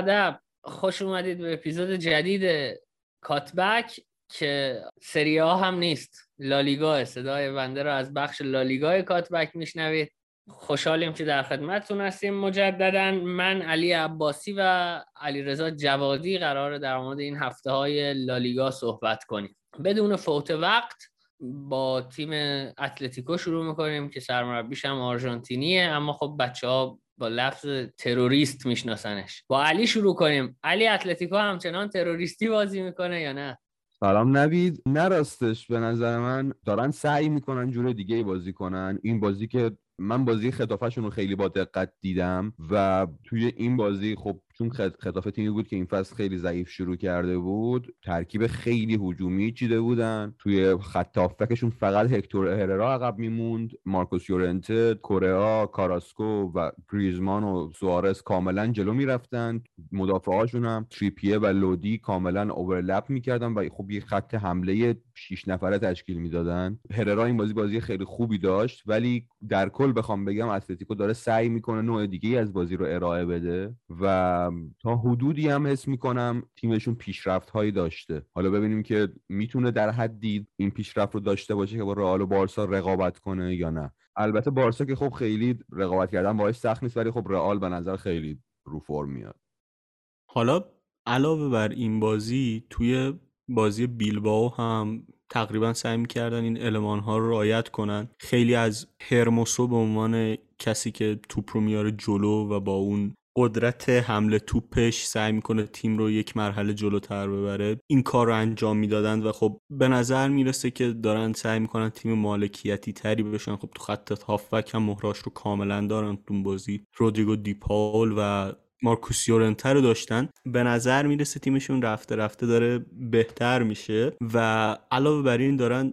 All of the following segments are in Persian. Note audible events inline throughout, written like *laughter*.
ادب. خوش اومدید به اپیزود جدید کاتبک که سری ها هم نیست. لالیگا صدای بنده رو از بخش لالیگا کاتبک میشنوید. خوشحالیم که در خدمتتون هستیم. مجددا من علی عباسی و علی رضا جوادی قرار در مورد این هفته های لالیگا صحبت کنیم. بدون فوت وقت با تیم اتلتیکو شروع می‌کنیم که سرمربیش هم آرژانتینیه. اما خب بچه ها با لفظ تروریست میشناسنش. با علی شروع کنیم. علی اتلتیکو همچنان تروریستی بازی می‌کنه یا نه؟ سلام نوید. نراستش به نظر من دارن سعی می‌کنن جور دیگه بازی کنن. این بازی که من بازی خطافهشون رو خیلی با دقت دیدم و توی این بازی خب چون خطافه تیمی بود که این فصل خیلی ضعیف شروع کرده بود ترکیب خیلی هجومی چیده بودن. توی خط فقط هکتور هررا عقب میموند مارکوس یورنته کوریا کاراسکو و گریزمان و سوارز کاملا جلو می‌رفتن. مدافعاشون هم تریپیه و لودی کاملا اوورلپ می‌کردن و خب یه خط حمله 6 نفره تشکیل می‌دادن. هررا این بازی بازی خیلی خوبی داشت ولی در کل بخوام بگم اتلتیکو داره سعی می‌کنه نوع دیگه از بازی رو ارائه بده و تا حدودی هم حس می‌کنم تیمشون پیشرفت هایی داشته. حالا ببینیم که می‌تونه در حدی این پیشرفت رو داشته باشه که با رئال و بارسا رقابت کنه یا نه. البته بارسا که خب خیلی رقابت کردن باهاش سخت نیست ولی خب رئال به نظر خیلی رو فرم میاد. حالا علاوه بر این بازی توی بازی بیلباو هم تقریبا سعی می‌کردن این علمان ها رو رعایت کنن. خیلی از هرموسو به عنوان کسی که توپ رو میاره جلو و با اون قدرت حمله توپش سعی می‌کنه تیم رو یک مرحله جلوتر ببره. این کار رو انجام می‌دادند و خب به نظر می‌رسه که دارن سعی می‌کنن تیم مالکیتی تری بشن. خب تو خط هافبک هم مهراش رو کاملا دارن تو بازی. رودریگو دیپاول و مارکوس یورنته رو داشتن. به نظر می‌رسه تیمشون رفته رفته داره بهتر میشه و علاوه بر این دارن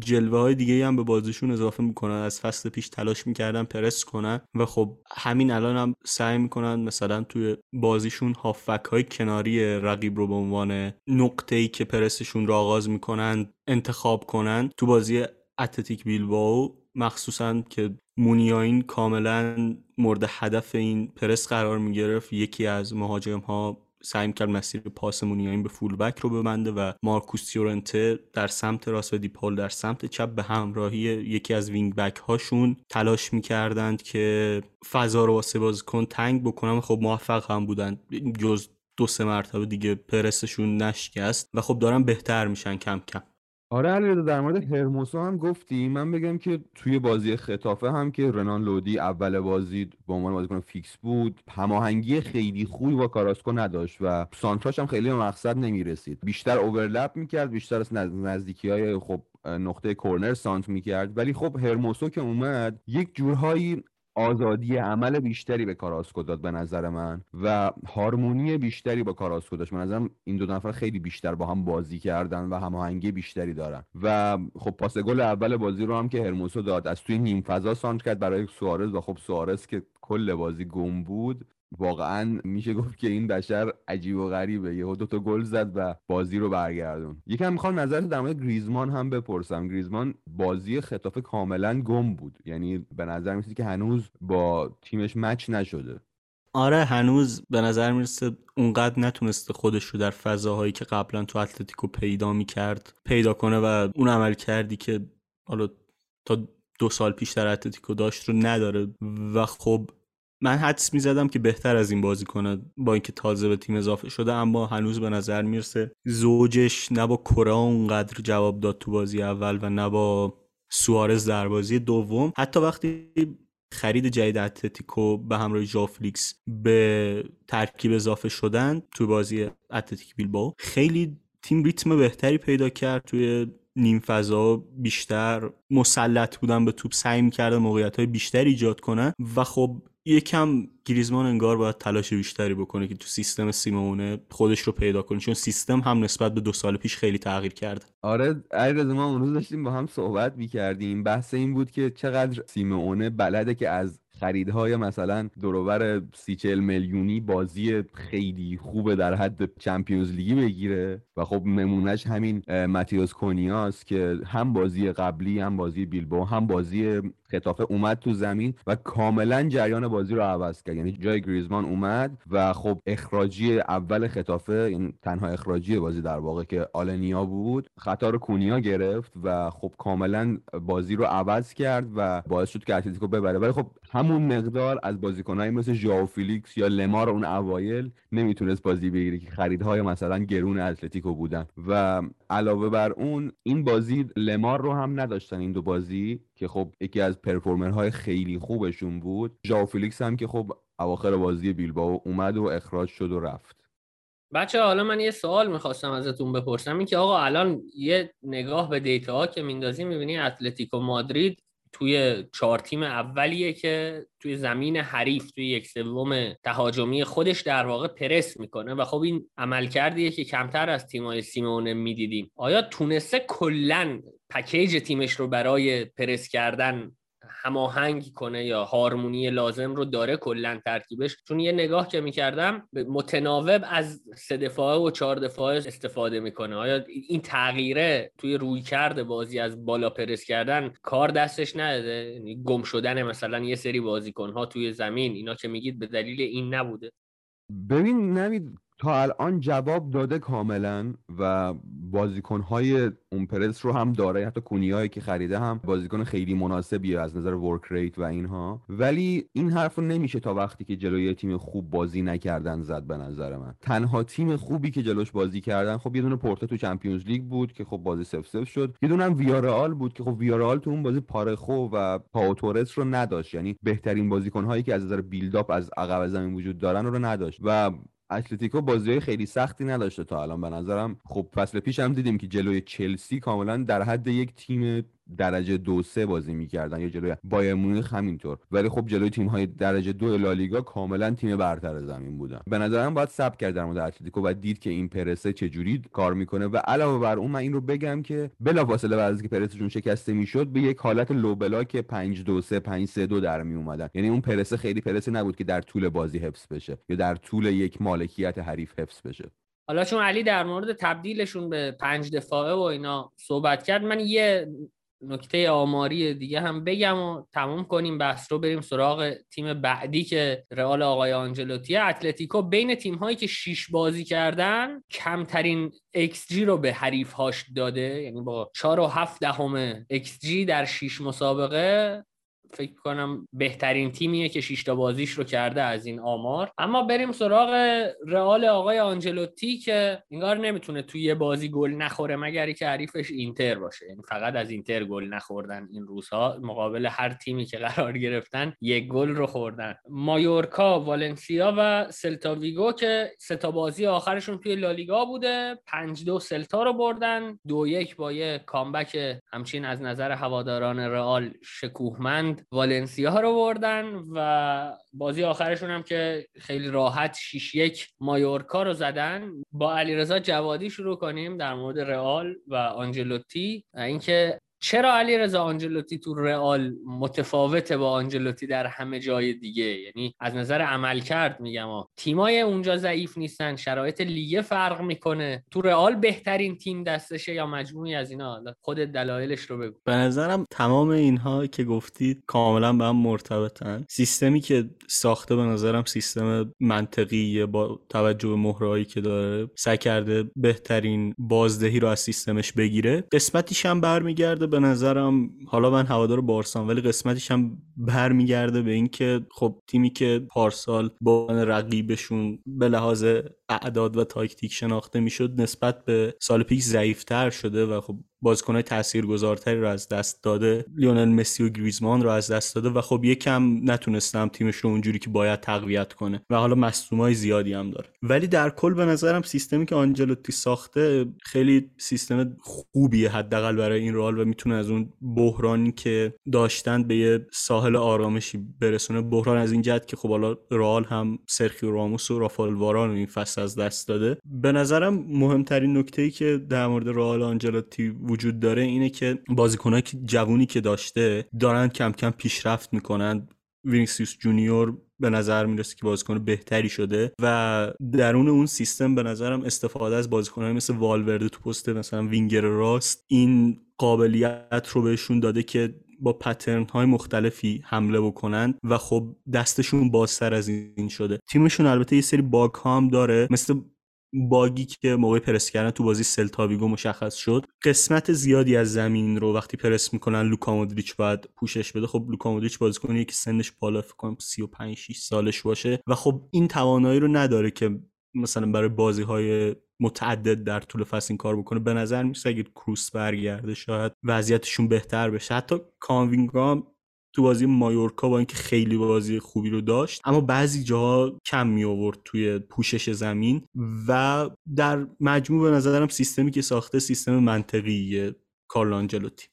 جلوه های دیگه هم به بازیشون اضافه می‌کنن. از فصل پیش تلاش می‌کردن پرس کنن و خب همین الان هم سعی می‌کنن مثلا توی بازیشون هافک های کناری رقیب رو به عنوان نقطه ای که پرسشون رو آغاز می‌کنن انتخاب کنن. تو بازی اتلتیک بیلباو مخصوصا که مونیاین کاملا مورد هدف این پرس قرار می‌گرفت یکی از مهاجم ها سعی کرد مسیر پاس مونیاین به full back رو ببنده و مارکوس یورنته در سمت راست و دی پائول در سمت چپ به همراهی یکی از wing back هاشون تلاش می‌کردند که فضا رو واسه بازیکن تنگ بکنن خب موفق هم بودن. جز دو سه مرتبه دیگه پرسشون نشکست و خب دارن بهتر میشن کم کم. آره علیرضا در مورد هرموسو هم گفتی. من بگم که توی بازی ختافه هم که رنان لودی اول بازی به عنوان بازیکن فیکس بود هماهنگی خیلی خوبی با کاراسکو نداشت و سانتراش هم خیلی به مقصد نمی‌رسید. بیشتر overlap می‌کرد بیشتر از نزدیکی های خب نقطه کورنر سانتر می‌کرد. ولی خب هرموسو که اومد یک جورهایی آزادی عمل بیشتری به کاراسکو داد به نظر من و هارمونی بیشتری با کاراسکو داشت. به نظرم این دو نفر خیلی بیشتر با هم بازی کردن و هماهنگی بیشتری دارن. و خب پاس گل اول بازی رو هم که هرموسو داد از توی نیم فضا سانتر کرد برای سوارز و خب سوارز که کل بازی گم بود. واقعا میشه گفت که این بشر عجیب و غریبه. یهو دو تا گل زد و بازی رو برگردون. یکم می‌خوام نظرت در مورد گریزمان هم بپرسم. گریزمان بازی خطافه کاملا گم بود. یعنی به نظر میسید که هنوز با تیمش مچ نشده. آره هنوز به نظر می‌رسه اونقدر نتونسته خودش رو در فضاهایی که قبلا تو اتلتیکو پیدا می‌کرد پیدا کنه و اون عمل کردی که حالا تا دو سال پیش در اتلتیکو داشت رو نداره. و خب من حدس می‌زدم که بهتر از این بازی کنه با اینکه تازه به تیم اضافه شده اما هنوز به نظر می‌رسه زوجش نه با کرا اونقدر جواب داد تو بازی اول و نه با سوارز در بازی دوم. حتی وقتی خرید جدید اتلتیکو به همراه جافلیکس به ترکیب اضافه شدن تو بازی اتلتیک بیلباو خیلی تیم ریتم بهتری پیدا کرد. توی نیم فضا بیشتر مسلط بودن به توپ سعی می‌کردن موقعیت های بیشتری ایجاد کنن. و خب یکم گریزمان انگار باید تلاش بیشتری بکنه که تو سیستم سیمونه خودش رو پیدا کنه چون سیستم هم نسبت به دو سال پیش خیلی تغییر کرده آره علیرضا ما اون روز داشتیم با هم صحبت می‌کردیم. بحث این بود که چقدر سیمونه بلده که از خریدهای مثلا دروبر سی چل میلیونی بازی خیلی خوبه در حد چمپیونز لیگی بگیره و خب نمونهش همین ماتیوس کونیاس که هم بازی قبلی هم بازی بیلبو هم بازی خطافه اومد تو زمین و کاملا جریان بازی رو عوض کرد. یعنی جای گریزمان اومد و خب اخراجی اول خطافه یعنی تنها اخراجی بازی در واقع که آلنیا بود خطا رو کونیا گرفت و خب کاملا بازی رو عوض کرد و باعث شد که اتلتیکو ببره. ولی خب همون مقدار از بازیکنایی مثل ژائو فیلیکس یا لمار اون اوایل نمی‌تونست بازی بگیره که خریدهای مثلا گرون اتلتیکو بودن. و علاوه بر اون این بازی لمار رو هم نداشتن این دو بازی. که خب یکی از performer های خیلی خوبشون بود. ژائو فیلیکس هم که خب اواخر بازی بیلبائو اومد و اخراج شد و رفت. بچه‌ها حالا من یه سوال می‌خواستم ازتون بپرسم. این که آقا الان یه نگاه به data ها که میندازی می‌بینی اتلتیکو مادرید توی چهار تیم اولیه که توی زمین حریف توی یک سوم تهاجمی خودش در واقع پرس می‌کنه و خب این عمل کردیه که کمتر از تیمای سیمونه می‌دیدیم. آیا تونسته کلا پکیج تیمش رو برای پرس کردن هماهنگ کنه یا هارمونی لازم رو داره کلا ترکیبش. چون یه نگاه که می‌کردم متناوب از سه دفاعه و چهار دفاعه استفاده می‌کنه. آیا این تغییره توی روی کرده بازی از بالا پرس کردن کار دستش نداده؟ یعنی گم شدن مثلا یه سری بازیکن ها توی زمین اینا که میگید به دلیل این نبوده. ببین امید تا الان جواب داده کاملا و بازیکنهای اون پرس رو هم داره. حتی کونیایی که خریده هم بازیکن خیلی مناسبیه از نظر work rate و اینها. ولی این حرف رو نمیشه تا وقتی که جلوی تیم خوب بازی نکردن زد به نظر من. تنها تیم خوبی که جلوش بازی کردن خب یه دونه پورتو تو Champions League بود که خب بازی صفر صفر شد. یه دونه ویارال بود که خب ویارال تو اون بازی پارخو و پائو تورس رو نداشت. یعنی بهترین بازیکنهایی که از نظر build-up از عقب زمین وجود دارن رو نداشت. و اتلتیکو بازی خیلی سختی نداشته تا الان. به نظرم خب فصل پیش هم دیدیم که جلوی چلسی کاملا در حد یک تیم درجه دو سه بازی می‌کردن یا جلوی بایر مونیخ همینطور. ولی خب جلوی تیم های درجه دو لالیگا کاملا تیم برتر زمین بودن. به نظرم باید سب کرد در مورد اتلتیکو و دید که این پرسه چجوری کار می‌کنه و علاوه بر اون من این رو بگم که بلافاصله بعد از که پرسشون شکسته می‌شد به یک حالت لو بلاک 5 2 3 5 3 2 در می اومدن یعنی اون پرسه خیلی پرسه نبود که در طول بازی حفظ بشه یا در طول یک مالکیت حریف حفظ بشه. حالا چون علی در مورد تبدیلشون به پنج دفاعه و اینا صحبت کرد من یه نکته آماری دیگه هم بگم و تموم کنیم بحث رو بریم سراغ تیم بعدی که رئال آقای آنجلوتی. اتلتیکو بین تیم هایی که شیش بازی کردن کمترین XG رو به حریف هاش داده. یعنی با 4 و 7 دهم XG در شیش مسابقه فکر کنم بهترین تیمیه که شیشتا بازیش رو کرده از این آمار. اما بریم سراغ رئال آقای آنجلوتی که انگار نمی‌تونه توی یه بازی گل نخوره مگری که حریفش اینتر باشه. یعنی فقط از اینتر گل نخوردن این روزها مقابل هر تیمی که قرار گرفتن یک گل رو خوردن. مایورکا والنسیا و سلتا ویگو که ستا بازی آخرشون توی لالیگا بوده. پنج دو سلتا رو بردن. دو یک با یه comeback همچین از نظر هواداران رئال شکوهمند. والنسیا رو بردن و بازی آخرشون هم که خیلی راحت 6 یک مایورکا رو زدن. با علیرضا جوادی شروع کنیم در مورد رئال و آنجلوتی. اینکه چرا علی رضا آنجلوتی تو رئال متفاوته با آنجلوتی در همه جای دیگه؟ یعنی از نظر عمل کرد میگم تیمای اونجا ضعیف نیستن شرایط لیگه فرق می‌کنه. تو رئال بهترین تیم دستشه یا مجموعی از اینا؟ خود دلایلش رو بگو. به نظرم تمام اینها که گفتید کاملا به هم مرتبطن. سیستمی که ساخته به نظرم سیستم منطقیه با توجه به مهرهایی که داره سعی بهترین بازدهی رو از سیستمش بگیره. قسمتیش هم برمیگرده به نظرم حالا من هوادار بارسام ولی قسمتش هم برمیگرده به اینکه خب تیمی که پارسال با رقیبشون به لحاظ اعداد و تاکتیک شناخته می‌شد نسبت به سال پیش ضعیفتر شده و خب بازیکنهای تاثیرگذارتری رو از دست داده. لیونل مسی و گریزمان رو از دست داده و خب یکم نتونستم تیمش رو اونجوری که باید تقویت کنه و حالا مصدومای زیادی هم داره. ولی در کل به نظرم سیستمی که آنجلوتی ساخته خیلی سیستم خوبیه حداقل برای این رال و می‌تونه از اون بحرانی که داشتن به یه ساحل آرامشی برسونه. بحران از این جهت که خب حالا رال هم سرخیو راموس و رافال واران این فصل از دست داده. به نظرم مهمترین نکته ای که در مورد رئال آنجلوتی وجود داره اینه که بازیکنایی که جوونی که داشته دارن کم کم پیشرفت می‌کنن. وینیسیوس جونیور به نظر می‌رسه که بازیکن بهتری شده و درون اون سیستم به نظرم استفاده از بازیکنهای مثل والورده تو پست مثلا وینگر راست این قابلیت رو بهشون داده که با pattern های مختلفی حمله بکنن و خب دستشون بازتر از این شده. تیمشون البته یه سری bug هم داره مثل bug ی که موقع پرس کردن تو بازی سلتاویگو مشخص شد. قسمت زیادی از زمین رو وقتی پرس می‌کنن لوکا مودریچ باید پوشش بده. خب لوکا مودریچ بازیکنیه که سنش بالا فکر کنم 35 6 سالش باشه و خب این توانایی رو نداره که مثلا برای بازی های متعدد در طول فصل این کار بکنه. به نظر می‌رسه اگه کروس برگرده شاید وضعیتشون بهتر بشه. حتی کاماوینگا هم تو بازی مایورکا با اینکه خیلی بازی خوبی رو داشت اما بعضی جاها کم می آورد توی پوشش زمین و در مجموع به نظرم سیستمی که ساخته سیستم منطقیه کارلو آنجلوتی.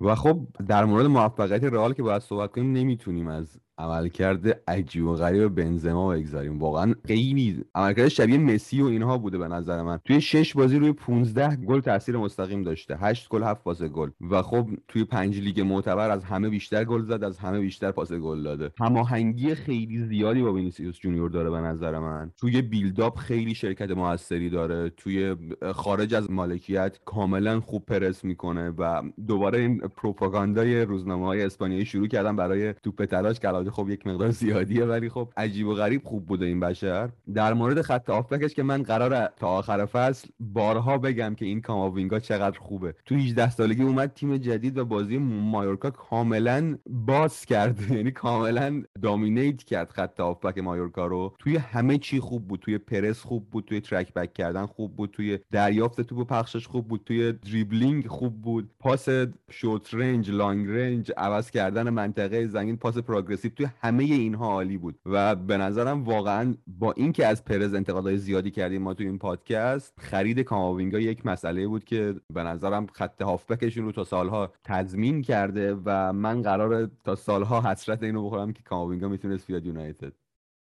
و خب در مورد موفقیت رئال که باید صحبت کنیم نمی‌تونیم از عملکرد عجیب و غریب بنزما بگذریم. واقعا خیلی عملکرد شبیه مسی و اینها بوده به نظر من. توی شش بازی روی 15 گل تاثیر مستقیم داشته. 8 گل 7 پاس گل. و خب توی پنج لیگ معتبر از همه بیشتر گل زد از همه بیشتر پاس گل داده. هماهنگی خیلی زیادی با وینیسیوس جونیور داره به نظر من. توی buildup خیلی شرکت موثری داره. توی خارج از مالکیت کاملا خوب پرس می‌کنه و دوباره این پروپاگاندای روزنامه های اسپانیایی شروع کردن برای توپ طلاش که خب یک مقدار زیادیه ولی خب عجیب و غریب خوب بوده این بشر. در مورد خط هافبکش که من قراره تا آخر فصل بارها بگم که این کاماوینگا چقدر خوبه. تو 18 سالگی اومد تیم جدید و بازی مایورکا کاملا باز کرد. *laughs* یعنی کاملا dominate کرد خط هافبک مایورکا رو. توی همه چی خوب بود. توی پرس خوب بود. توی track back کردن خوب بود. توی دریافت توپ پخشش خوب بود. توی دریبلینگ خوب بود. پاس شورت رنج لانگ رنج عوض کردن منطقه زمین پاس پروگرسیو توی همه اینها عالی بود. و به نظرم واقعا با اینکه از پرز انتقادهای زیادی کردیم ما تو این پادکست خرید کاماوینگا یک مسئله بود که به نظرم خط هافبکشون رو تا سالها تضمین کرده و من قرار تا سالها حسرت اینو بخورم که کاماوینگا می‌تونست بیاد یونایتد.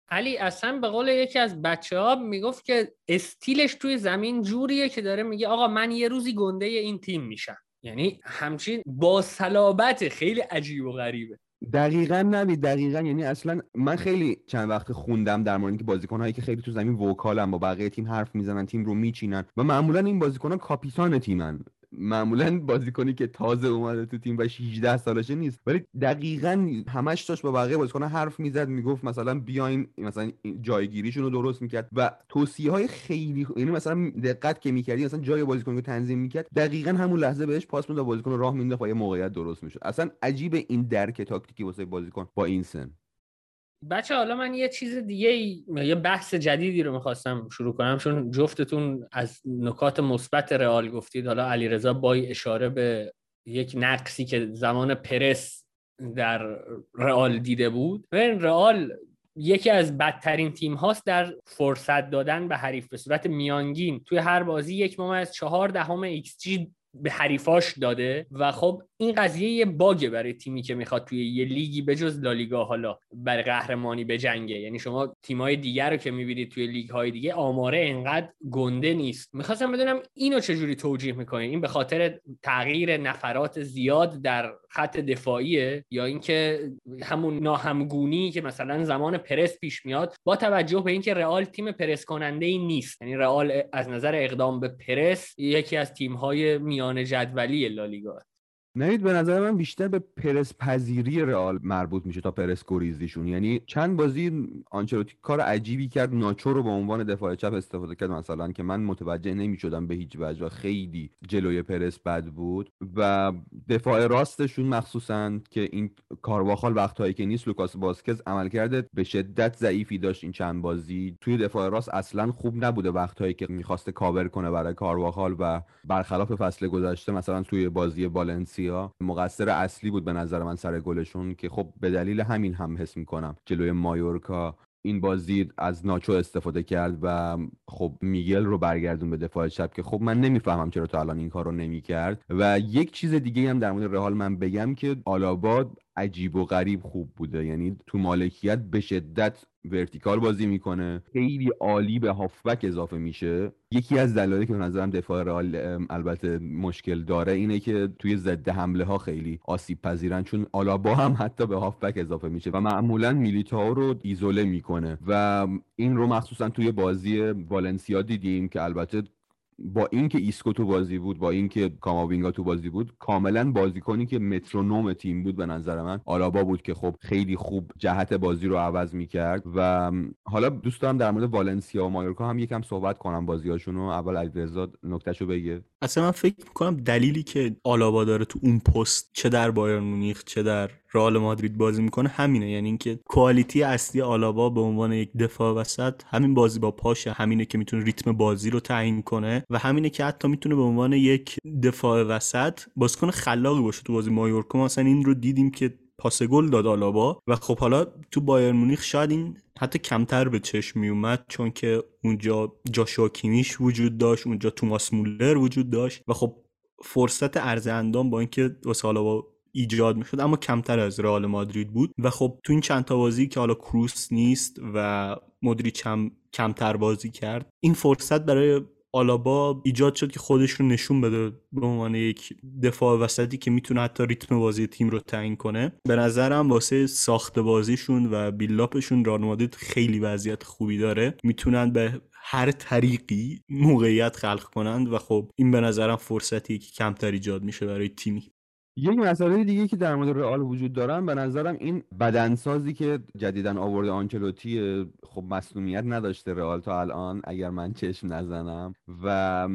علی اصلا به قول یکی از بچه ها می‌گفت که استیلش توی زمین جوریه که داره میگه آقا من یه روزی گنده این تیم میشم. یعنی همچین با صلابت خیلی عجیب و غریبه. دقیقا نبی دقیقا. یعنی اصلا من خیلی چند وقت خوندم در مورد اینکه بازیکن هایی که خیلی تو زمین وکالن با بقیه تیم حرف می‌زنن تیم رو میچینن و معمولا این بازیکن ها کاپیتان تیمن. معمولا بازیکنی که تازه اومده تو تیم و 18 سالشه نیست. ولی دقیقا همش داشت با بقیه بازیکن حرف می‌زد می‌گفت مثلا بیاین مثلا جایگیریشون رو درست می‌کرد و توصیه های خیلی یعنی مثلا دقت که می‌کردی مثلا جای بازیکن رو تنظیم می‌کرد دقیقا همون لحظه بهش پاس می‌داد بازیکن راه مینداخت و یه موقعیت درست می‌شد. اصلا عجیب این درک تاکتیکی واسه بازیکن با این سن. بچه حالا من یه چیز دیگه یه بحث جدیدی رو می‌خواستم شروع کنم چون جفتتون از نکات مثبت رئال گفتید. حالا علیرضا با اشاره به یک نقصی که زمان پرس در رئال دیده بود. ببین رئال یکی از بدترین تیم هاست در فرصت دادن به حریف. به صورت میانگین توی هر بازی یک و چهار دهم xG به حریفاش داده. و خب این قضیه یه باگه برای تیمی که می‌خواد توی یه لیگی بجز لالیگا حالا برای قهرمانی بجنگه. یعنی شما تیمای دیگر رو که می‌بینید توی لیگ های دیگه آماره انقدر گنده نیست. می‌خواستم بدونم اینو چجوری توجیه می‌کنین؟ این به خاطر تغییر نفرات زیاد در خط دفاعیه یا اینکه همون ناهمگونی که مثلا زمان پرس پیش میاد با توجه به اینکه رئال تیم پرس کننده ای نیست. یعنی رئال از نظر اقدام به پرس یکی از تیم های میان جدولی لالیگا نوید به نظر من بیشتر به پرس پذیری رئال مربوط میشه تا پرس گریزیشون یعنی چند بازی آنچلوتی کار عجیبی کرد ناچو رو به عنوان دفاع چپ استفاده کرد. مثلا که من متوجه نمی‌شدم به هیچ وجه خیلی جلوی پرس بد بود. و دفاع راستشون مخصوصا که این کارواخال وقتهایی که نیست لوکاس باسکز عمل کرده به شدت ضعیفی داشت این چند بازی. توی دفاع راست اصلا خوب نبوده وقتهایی که می‌خواسته کاور کنه برای کارواخال و برخلاف فصل گذشته مثلا توی بازی والنسیا مقصر اصلی بود به نظر من سر گلشون که خب به دلیل همین هم حس می‌کنم جلوی مایورکا این بازی از ناچو استفاده کرد و خب میگل رو برگردوند به دفاع چپ که خب من نمی‌فهمم چرا تا الان این کار رو نمی‌کرد. و یک چیز دیگه هم در مورد رئال من بگم که آلابا عجیب و غریب خوب بوده. یعنی تو مالکیت به شدت vertical بازی می‌کنه. خیلی عالی به هافبک اضافه میشه. یکی از دلایلی که به نظرم دفاع رئال البته مشکل داره اینه که توی ضد حمله ها خیلی آسیب پذیرن چون آلابا هم حتی به هافبک اضافه میشه و معمولا میلیتاو رو ایزوله می‌کنه. و این رو مخصوصا توی بازی والنسیا دیدیم که البته با اینکه ایسکو تو بازی بود با اینکه کاماوینگا تو بازی بود کاملا بازیکنی که مترونوم تیم بود به نظر من. آلابا بود که خب خیلی خوب جهت بازی رو عوض می‌کرد و حالا دوست دارم در مورد والنسیا و مایورکا هم یکم صحبت کنم بازیاشونو اول علیرضا نکتهشو بگه. اصلا من فکر می‌کنم دلیلی که آلابا داره تو اون پست چه در بایرن مونیخ چه در رئال مادرید بازی می‌کنه همینه. یعنی اینکه کوالیتی اصلی آلابا به عنوان یک دفاع وسط همین بازی با پاشه همینه که می‌تونه ریتم بازی رو تعیین کنه و همینه که حتی می‌تونه به عنوان یک دفاع وسط بازیکن خلاقی باشه تو بازی مایورکا مثلا این رو دیدیم که پاس گل داد آلابا و خب حالا تو بایر مونیخ شاید این حتی کمتر به چشم می اومد چون که اونجا جاشوا کیمیش وجود داشت اونجا توماس مولر وجود داشت و خب فرصت ارز اندام با اینکه واسه آلابا ایجاد می‌شد اما کمتر از رئال مادرید بود. و خب تو این چند تا بازی که حالا کروس نیست و مدریچ هم کمتر بازی کرد این فرصت برای آلابا ایجاد شد که خودش رو نشون بده به عنوان یک دفاع وسطی که می‌تونه حتی ریتم بازی تیم رو تعیین کنه. به نظرم واسه ساخت بازیشون و بیلاپشون رئال مادرید خیلی وضعیت خوبی داره. می‌تونن به هر طریقی موقعیت خلق کنند و خب این به نظرم فرصتی که کمتر ایجاد میشه برای تیمی. یک مسئله دیگه که در مورد رئال وجود دارن به نظرم این بدنسازی که جدیدن آورده آنچلوتی خب مسئولیت نداشته رئال تا الان اگر من چشم نزنم. و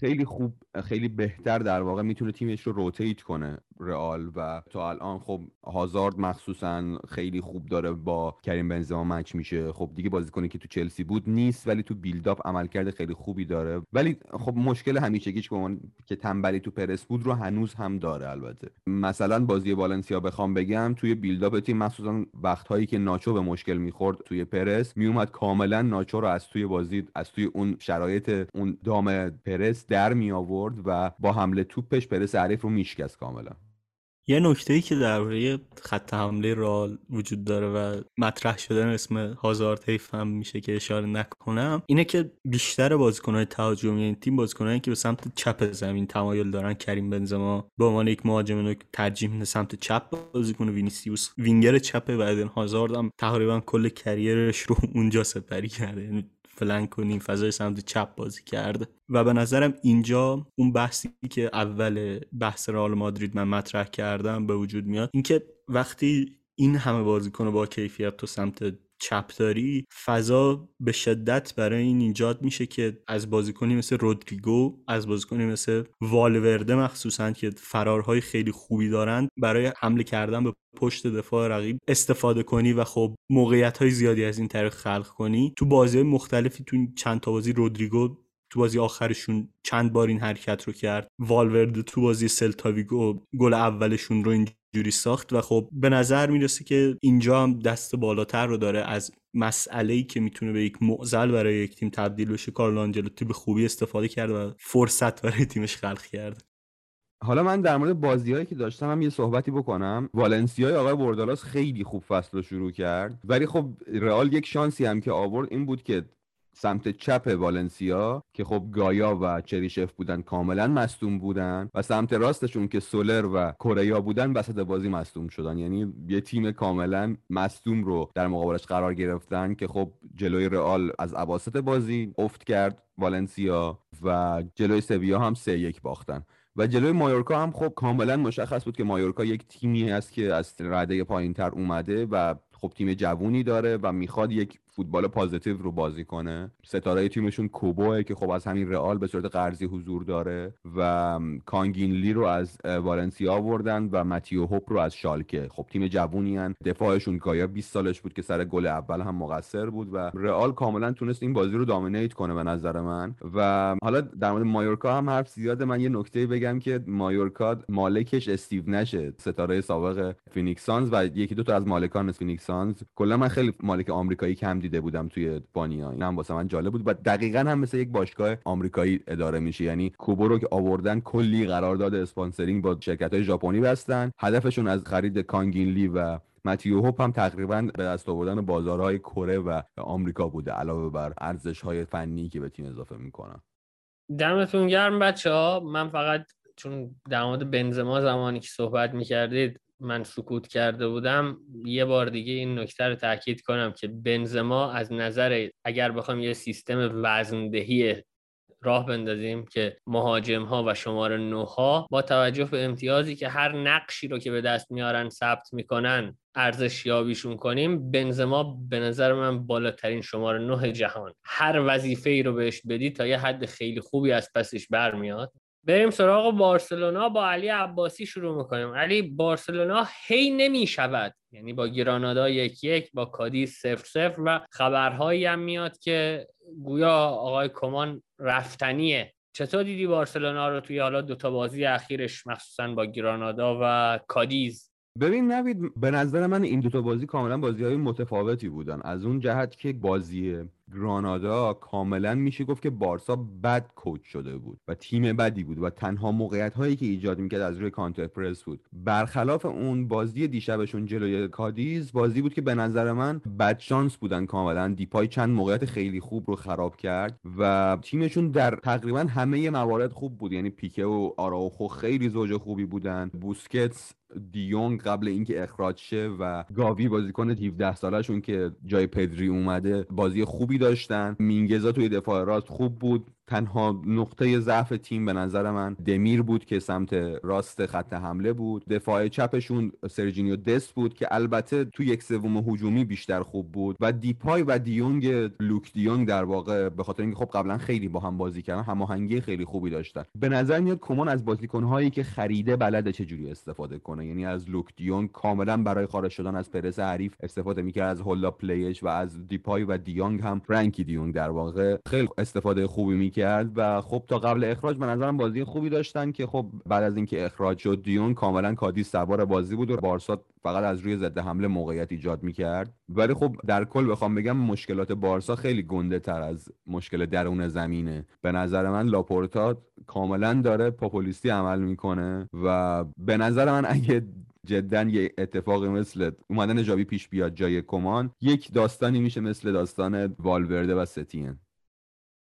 خیلی خوب خیلی بهتر در واقع می‌تونه تیمش رو روتیت کنه. رئال و تا الان خب هازارد مخصوصا خیلی خوب داره با کریم بنزما مچ میشه. خب دیگه بازیکنی که تو چلسی بود نیست ولی تو بیلداپ عملکرد خیلی خوبی داره. ولی خب مشکل همیشگیش که که تنبلی تو پرس بود رو هنوز هم داره البته. مثلا بازی والنسیا بخوام بگم توی buildup تیم مخصوصا وقتهایی که ناچو به مشکل می‌خورد توی پرس میومد کاملا ناچو رو از توی بازی از توی اون شرایط اون دام پرس در می آورد و با حمل توپش پرس حریف رو میشکست کاملا. یه نکته ای که درباره خط حمله رئال وجود داره و مطرح شدن اسم هازارد حیف هم میشه که اشاره نکنم اینه که بیشتر بازیکنهای تهاجمی این تیم بازیکنایی که به سمت چپ زمین تمایل دارن کریم بنزما به عنوان یک مهاجم ترجیح میده سمت چپ بازی کنه وینیسیوس وینگر چپ و ادن هازارد هم تقریبا کل career ش رو *laughs* اونجا سپری کرده. یعنی فلنک و نیم فضای سمت چپ بازی کرده. و به نظرم اینجا اون بحثی که اول بحث رئال مادرید من مطرح کردم به وجود میاد. اینکه وقتی این همه بازیکن با کیفیت تو سمت چپداری فضا به شدت برای این ایجاد میشه که از بازیکنی مثل رودریگو از بازیکنی مثل والورده مخصوصا که فرارهای خیلی خوبی دارند برای حمله کردن به پشت دفاع رقیب استفاده کنی و خب موقعیت های زیادی از این طریق خلق کنی. تو بازی مختلفی تو چند تا بازی رودریگو تو بازی آخرشون چند بار این حرکت رو کرد. والورده تو بازی سلتاویگو گل اولشون رو اینجوری ساخت و خب به نظر می‌رسه که اینجا هم دست بالاتر رو داره از مسئله ای که می‌تونه به یک معزل برای یک تیم تبدیل بشه. کارلو آنجلوتی به خوبی استفاده کرد و فرصت برای تیمش خلق کرد. حالا من در مورد بازیهایی که داشتم هم یه صحبتی بکنم. والنسیای آقای بردالاس خیلی خوب فصل رو شروع کرد. ولی خب رئال یک شانسی هم که آورد این بود که سمت چپ والنسیا که خب گایا و چریشف بودن کاملا مصدوم بودن و سمت راستشون که سولر و کوریا بودن وسط بازی مصدوم شدن. یعنی یه تیم کاملا مصدوم رو در مقابلش قرار گرفتن که خب جلوی رئال از اواسط بازی افت کرد والنسیا و جلوی سویا هم سه یک باختن. و جلوی مایورکا هم خب کاملا مشخص بود که مایورکا یک تیمی است که از رده پایین تر اومده و خب تیم جوونی داره و می‌خواد یک فوتبال پازیتیو رو بازی کنه. ستاره تیمشون کوبوه که خب از همین رئال به صورت قرضی حضور داره و کانگینلی رو از والنسیا آوردن و ماتیو هوپ رو از شالکه. خب تیم جوونی ان. دفاعشون گایا 20 سالش بود که سر گل اول هم مقصر بود و رئال کاملا تونست این بازی رو dominate کنه به نظر من. و حالا در مورد مایورکا هم حرف زیاده من یه نکته بگم که مایورکا مالکش استیو نشه. ستاره سابق فینیکس سانز و یکی دو تا از مالکان فینیکس سانز کلا من خیلی مالک آمریکایی کم دیده بودم توی اسپانیا. این هم واسه من جالب بود. و دقیقا هم مثل یک باشگاه آمریکایی اداره میشه. یعنی کوبو رو که آوردن کلی قرارداد sponsoring با شرکت های ژاپنی بستن. هدفشون از خرید کانگینلی و متیو هوپ هم تقریبا به دست آوردن بازارهای کره و آمریکا بوده علاوه بر ارزش های فنی که به تیم اضافه می‌کنن. دمتون گرم بچه ها من فقط چون در مورد بنزما زمانی که صحبت می‌کردید من سکوت کرده بودم یه بار دیگه این نکته رو تاکید کنم که بنزما از نظر اگر بخوام یه سیستم وزندهی راه بندازیم که مهاجم ها و شماره 9 ها با توجه به امتیازی که هر نقشی رو که به دست میارن ثبت می‌کنن ارزش یابیشون کنیم بنزما به نظر من بالاترین شماره 9 جهان. هر وظیفه ای رو بهش بدی تا یه حد خیلی خوبی از پسش برمیاد. بریم سراغ بارسلونا. با علی عباسی شروع می‌کنیم. علی بارسلونا هی نمی شود یعنی با گرانادا یک یک با کادی صفر صفر و خبرهایی هم میاد که گویا آقای کمان رفتنیه. چطور دیدی بارسلونا رو توی حالا دوتا بازی اخیرش مخصوصا با گرانادا و کادیز؟ ببین نوید به نظر من این دوتا بازی کاملا بازی های متفاوتی بودن. از اون جهت که بازی گرانادا کاملا میشه گفت که بارسا بد کوچ شده بود و تیم بدی بود و تنها موقعیت هایی که ایجاد می‌کرد از روی کانتر پرس بود. برخلاف اون بازی دیشبشون جلوی کادیز بازی بود که به نظر من بد شانس بودن کاملا. دیپای چند موقعیت خیلی خوب رو خراب کرد و تیمشون در تقریبا همه موارد خوب بود. یعنی پیکه و آراوخو خیلی زوج خوبی بودن. بوسکتس دیونگ قبل اینکه اخراج شه و گاوی بازیکن 17 سالشون که جای پدری اومده بازی خوبی داشتن. مینگزا توی دفاع راست خوب بود. تنها نقطه ضعف تیم به نظر من دمیر بود که سمت راست خط حمله بود. دفاع چپشون سرجینیو دست بود که البته تو یک سوم هجومی بیشتر خوب بود و دیپای و دیونگ لوک دیونگ در واقع به خاطر اینکه خب قبلا خیلی با هم بازی کردن هماهنگی خیلی خوبی داشتن. به نظر میاد کمان از بازیکنهایی که خریده بلده چجوری استفاده کنه؟ یعنی از لوک دیونگ کاملا برای خارج شدن از پرس حریف استفاده می‌کرد از hold up play ش و از دیپای و دیونگ هم فرانکی دیونگ در واقع. خیلی استفاده خوبی می کرد و خب تا قبل اخراج به نظرم بازی خوبی داشتن که خب بعد از اینکه اخراج شد دیونگ کاملا کادیز سوار بازی بود و بارسا فقط از روی ضد حمله موقعیت ایجاد می‌کرد. ولی خب در کل بخوام بگم مشکلات بارسا خیلی گنده تر از مشکل درون زمینه. به نظر من لاپورتا کاملا داره پوپولیستی عمل می‌کنه و به نظر من اگه جدا یه اتفاقی مثل اومدن ژاوی پیش بیاد جای کمان یک داستانی میشه مثل داستان والورده و ستین.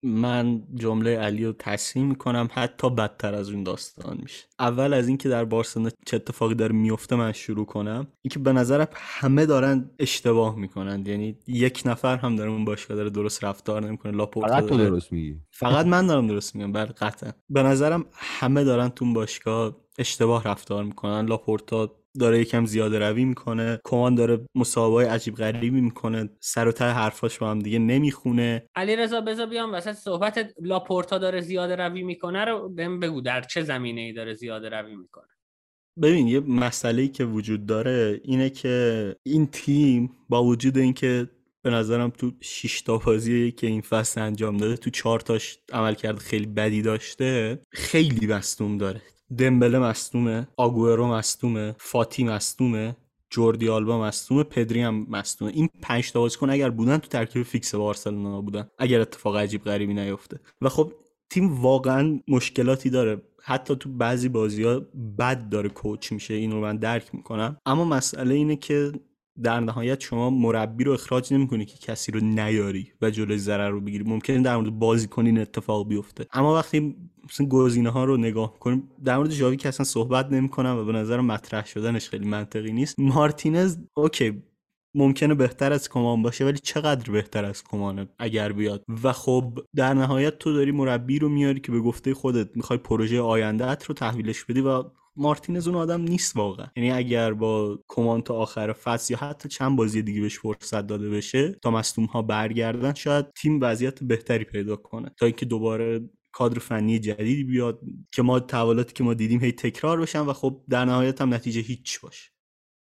من جمله علی رو تصحیح می‌کنم حتی بدتر از اون داستان میشه. اول از اینکه در بارسلونا چه اتفاقی داره میفته من شروع کنم اینکه به نظرم همه دارن اشتباه می‌کنن. یعنی یک نفر هم داره اون باشگاه داره درست رفتار نمی‌کنه لاپورتا فقط تو درست میگی. فقط من دارم درست میگم بله قطعا. به نظرم همه دارن تو باشگاه اشتباه رفتار می‌کنن. لاپورتا داره یکم زیاده روی می‌کنه. کمان داره مسابقه عجیب غریبی می‌کنه. سر و ته حرفاش با هم دیگه نمی‌خونه. علی رضا بذار بیام وسط صحبت. لاپورتا داره زیاده روی می‌کنه رو بهم بگو. در چه زمینه ای داره زیاده روی می‌کنه؟ ببین یه مسئله ای که وجود داره اینه که این تیم با وجود اینکه به نظرم تو 6 تا بازی که این فصل انجام داده تو 4 تاش عمل کرد خیلی بدی داشته خیلی مصدوم داره. دمبله مصدومه آگورو مصدومه فاتی مصدومه جوردی آلبا مصدومه پدری هم مصدومه. این پنج تا بازیکن اگر بودن تو ترکیب فیکس بارسلونا بودن اگر اتفاق عجیب غریبی نیفته. و خب تیم واقعا مشکلاتی داره. حتی تو بعضی بازی ها بد داره coach میشه. این رو من درک می‌کنم. اما مسئله اینه که در نهایت شما مربی رو اخراج نمی‌کنی که کسی رو نیاری و جلوی ضرر رو بگیری. ممکنه در مورد بازیکن این اتفاق بیفته. اما وقتی مثلا گزینه ها رو نگاه کنیم در مورد ژاوی که اصلا صحبت نمی‌کنم و به نظر مطرح شدنش خیلی منطقی نیست. مارتینز OK ممکنه بهتر از کمان باشه ولی چقدر بهتر از کمانه اگر بیاد؟ و خب در نهایت تو داری مربی رو میاری که به گفته خودت می‌خوای پروژه آیندهت رو تحویلش بدی و مارتینز اون آدم نیست واقعا. یعنی اگر با کمان تا آخر فصل یا حتی چند بازی دیگه بهش فرصت داده بشه تا مصدوم ها برگردن شاید تیم وضعیت بهتری پیدا کنه. تا اینکه دوباره کادر فنی جدیدی بیاد که ما تحولاتی که ما دیدیم هی تکرار بشن و خب در نهایت هم نتیجه هیچ باشه.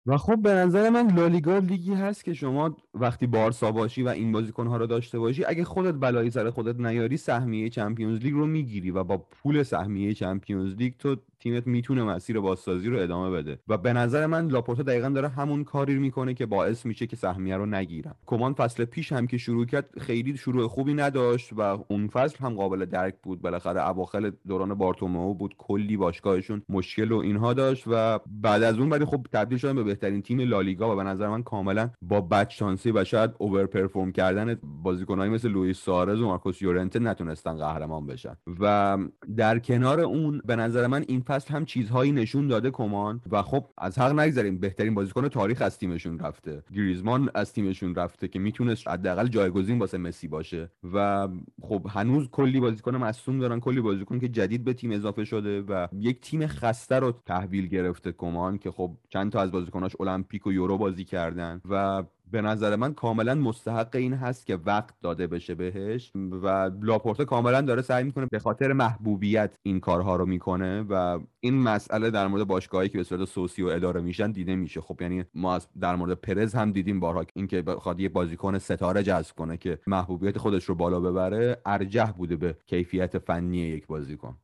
و خب به نظر من لالیگا لیگی هست که شما وقتی بارسا باشی و این بازیکنها رو داشته باشی اگه خودت بلایی سر خودت نیاری سهمیه Champions League رو می‌گیری و با پول سهمیه Champions League تو تیمت می‌تونه مسیر بازسازی رو ادامه بده. و به نظر من لاپورتا دقیقا داره همون کاری می‌کنه که باعث میشه که سهمیه رو نگیرن. کومان فصل پیش هم که شروع کرد خیلی شروع خوبی نداشت و اون فصل هم قابل درک بود. بالاخره اواخر دوران بارتومئو بود کلی باشگاهشون مشکل و اینها داشت و بعد از اون ولی خب تبدیل شدن به بهترین تیم لالیگا و به نظر من کاملا با بد شانسی و شاید overperform کردن بازیکنایی مثل لوئیس سوارز و مارکوس یورنته نتونستن قهرمان بشن. و در کنار اون به نظر من این فصل هم چیزهایی نشون داده کمان و خب از حق نگذاریم بهترین بازیکن تاریخ از تیمشون رفته. گریزمان از تیمشون رفته که می‌تونست حداقل جایگزین واسه مسی باشه. و خب هنوز کلی بازیکن مصدوم دارن. کلی بازیکن که جدید به تیم اضافه شده و یک تیم خسته رو تحویل گرفته کمان که خب چند تا از بازیکناش المپیک و یورو بازی کردن و به نظر من کاملا مستحق این هست که وقت داده بشه بهش و لاپورتا کاملا داره سعی می‌کنه به خاطر محبوبیت این کارها رو می‌کنه و این مسئله در مورد باشگاهی که به صورت socio اداره میشن دیده میشه. خب یعنی ما در مورد پرز هم دیدیم بارها اینکه بخواد یه بازیکن ستاره جذب کنه که محبوبیت خودش رو بالا ببره ارجح بوده به کیفیت فنی یک بازیکن.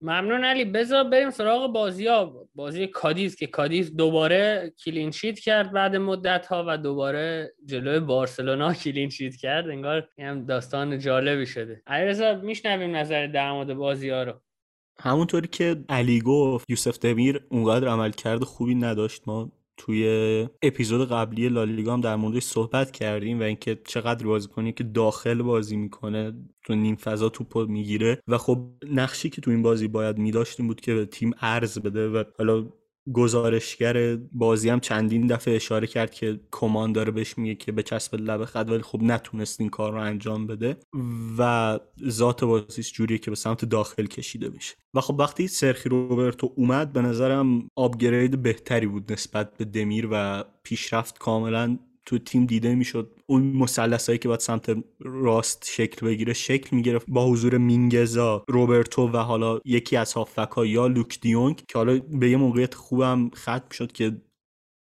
ممنون علی. بذار بریم سراغ بازی ها بازی کادیز که کادیز دوباره clean sheet کرد بعد مدت ها و دوباره جلوی بارسلونا *laughs* clean sheet کرد. انگار هم داستان جالبی شده. علیرضا میشنویم نظر در مورد بازی ها رو. همونطوری که علی گفت یوسف دمیر اونقدر عمل کرده خوبی نداشت. ما توی اپیزود قبلی لالیگا هم در موردش صحبت کردیم و اینکه چقدر بازی کنی که داخل بازی می‌کنه تو نیم فضا توپ می‌گیره. و خب نقشی که تو این بازی باید میداشتیم بود که تیم ارز بده و حالا گزارشگر بازی هم چندین دفعه اشاره کرد که کمان داره بهش میگه که به چسب لب خط ولی خب نتونست این کار رو انجام بده و ذات بازیش جوریه که به سمت داخل کشیده بشه و خب وقتی سرخی روبرتو اومد به نظرم آبگرید بهتری بود نسبت به دمیر و پیشرفت کاملا تو تیم دیده می‌شد. اون مثلث هایی که باید سمت راست شکل بگیره شکل می‌گرفت با حضور مینگزا روبرتو و حالا یکی از هافک ها یا لوک دیونگ که حالا به یه موقعیت خوبم ختم شد که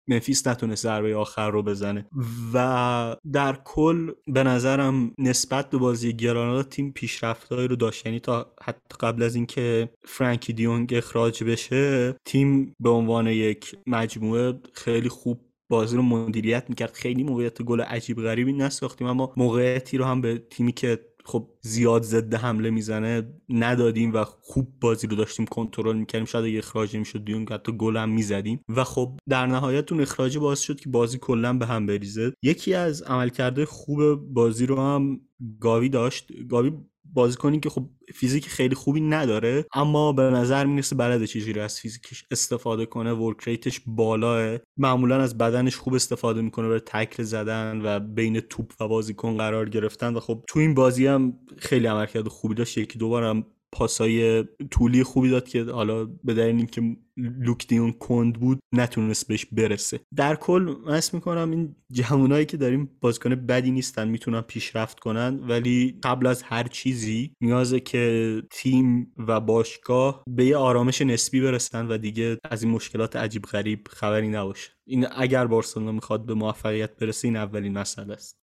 منفیس نتونست ضربه آخر رو بزنه. و در کل به نظرم نسبت به بازی گرانادا تیم پیشرفتهایی رو داشت. یعنی تا حتی قبل از اینکه فرانکی دیونگ اخراج بشه تیم به عنوان یک مجموعه خیلی خوب بازی رو مدیریت می‌کرد. خیلی موقعیت گل عجیب غریبی نساختیم اما موقعیتی رو هم به تیمی که خب زیاد ضد حمله می‌زنه ندادیم و خوب بازی رو داشتیم کنترل می‌کردیم. شاید اگه اخراج می‌شد دیون حتی گل هم می‌زدیم. و خب در نهایت اون اخراج باعث شد که بازی کلا به هم بریزه. یکی از عملکرده خوب بازی رو هم گاوی داشت. گاوی بازیکنی که خب فیزیک خیلی خوبی نداره اما به نظر می‌رسه بلد چیزی از فیزیکش استفاده کنه. ورک ریتش بالاه. معمولا از بدنش خوب استفاده می‌کنه برای تکل زدن و بین توپ و بازیکن قرار گرفتن. و خب تو این بازی هم خیلی عملکرد خوبی داشت. یکی دوبار هم پاسای طولی خوبی داد که حالا به دلیل اینکه لوک دیون کند بود نتونست بهش برسه. در کل من می‌کنم این جوانایی که داریم بازیکن بدی نیستن می‌تونن پیشرفت کنن ولی قبل از هر چیزی نیازه که تیم و باشگاه به یه آرامش نسبی برسن و دیگه از این مشکلات عجیب غریب خبری نباشه. این اگر بارسلونا می‌خواد به موفقیت برسه این اولین مسئله است.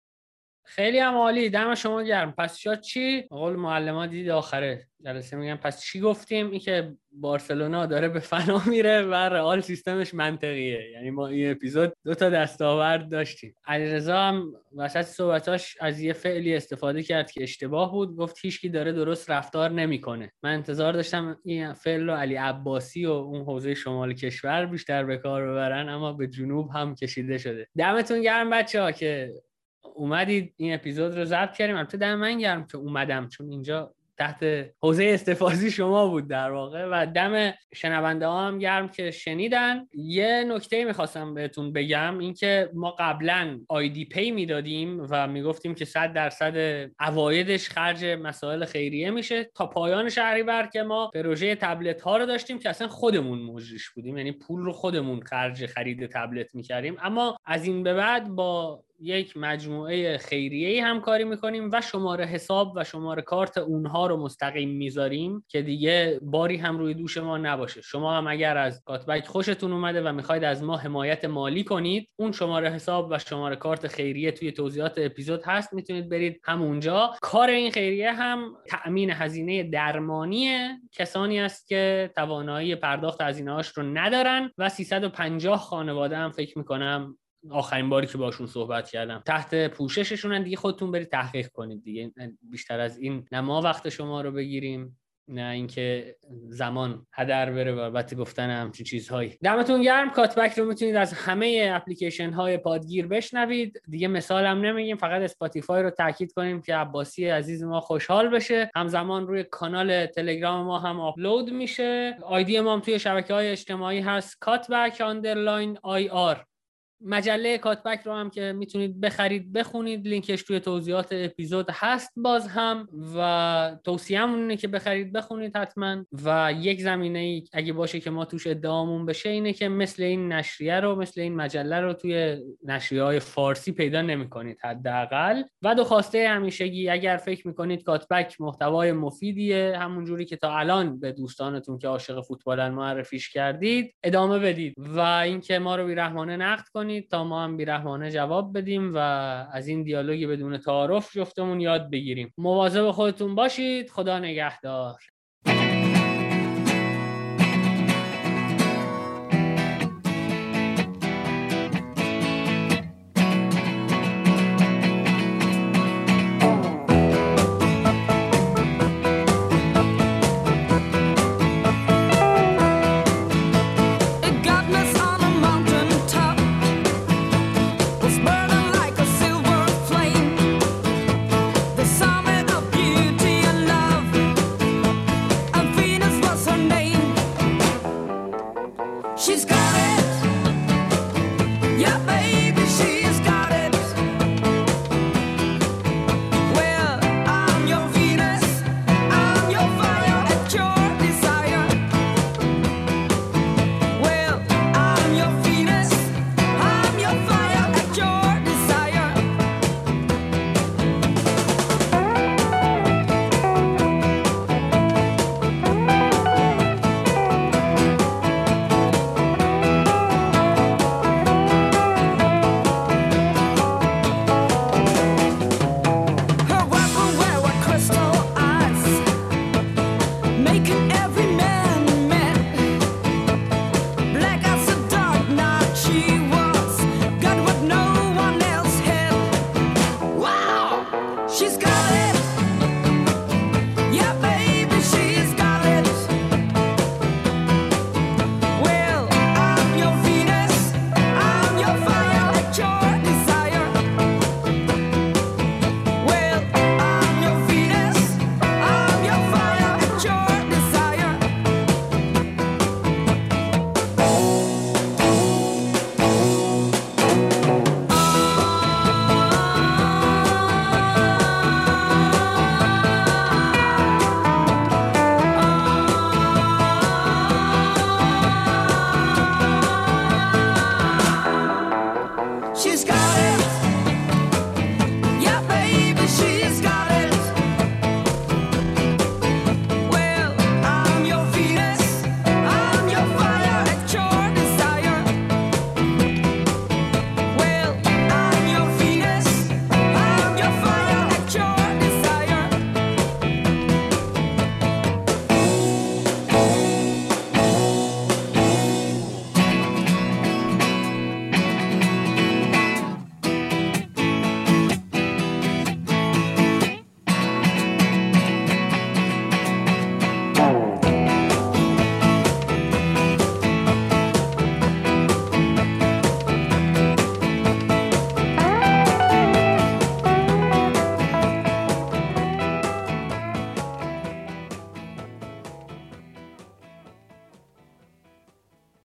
خیلی هم عالی. دم شما گرم. پس شاد چی؟ قول معلم دید آخره. جلسه میگم پس چی گفتیم؟ این که بارسلونا داره به فنا میره و رئال سیستمش منطقیه. یعنی ما این اپیزود دو تا دستاورد داشتیم. علیرضا هم وسط صحبتاش از یه فعلی استفاده کرد که اشتباه بود. گفت هیچکی داره درست رفتار نمی‌کنه. من انتظار داشتم این فعل رو علی عباسی و اون حوزه شمال کشور بیشتر به کار ببرن اما به جنوب هم کشیده شده. دمتون گرم بچه ها که اومدید این اپیزود رو ضبط کردیم. البته دم من گرم که اومدم چون اینجا تحت حوزه استفاضی شما بود در واقع. و دم شنونده ها هم گرم که شنیدن. یه نکته می‌خواستم بهتون بگم اینکه ما قبلا آیدی پی می‌دادیم و می‌گفتیم که 100 درصد اوایدش خرج مسائل خیریه میشه. تا پایان شهریور که ما پروژه تبلت ها رو داشتیم که اصلا خودمون مجریش بودیم. یعنی پول رو خودمون خرج خرید تبلت می‌کردیم. اما از این به بعد با یک مجموعه خیریه همکاری می‌کنیم و شماره حساب و شماره کارت اونها رو مستقیم می‌ذاریم که دیگه باری هم روی دوش ما نباشه. شما هم اگر از کاتبک خوشتون اومده و می‌خواید از ما حمایت مالی کنید اون شماره حساب و شماره کارت خیریه توی توضیحات اپیزود هست. می‌تونید برید همونجا. کار این خیریه هم تأمین هزینه درمانی کسانی است که توانایی پرداخت هزینه رو ندارن و 350 خانواده هم فکر می‌کنم آخرین باری که باشون صحبت کردم. تحت پوشششون دیگه خودتون برید تحقیق کنید دیگه. بیشتر از این نه ما وقت شما رو بگیریم نه اینکه زمان هدر بره و البته گفتن همچین چیزهایی. دمتون گرم. کاتبک رو می‌تونید از همه اپلیکیشن های پادگیر بشنوید. دیگه مثال هم نمیگیم فقط اسپاتیفای رو تاکید کنیم که عباسی عزیز ما خوشحال بشه. همزمان روی کانال تلگرام ما هم آپلود میشه. آیدی ما هم توی شبکه های اجتماعی هست. کاتبک underline IR مجله کاتبک رو هم که می‌تونید بخرید بخونید. لینکش توی توضیحات اپیزود هست باز هم و توصیه اینه که بخرید بخونید حتما. و یک زمینه ای اگه باشه که ما توش ادعامون بشه اینه که مثل این نشریه رو مثل این مجله رو توی نشریه های فارسی پیدا نمی‌کنید حداقل. و دو خواسته همیشگی اگر فکر می‌کنید کاتبک محتوای مفیدیه همون جوری که تا الان به دوستانتون که عاشق فوتبالن معرفیش کردید ادامه بدید. و اینکه ما رو بیرحمانه نقد کنید. تا ما هم بیرحمانه جواب بدیم و از این دیالوگی بدون تعارف جفتمون یاد بگیریم. مواظب خودتون باشید. خدا نگهدار.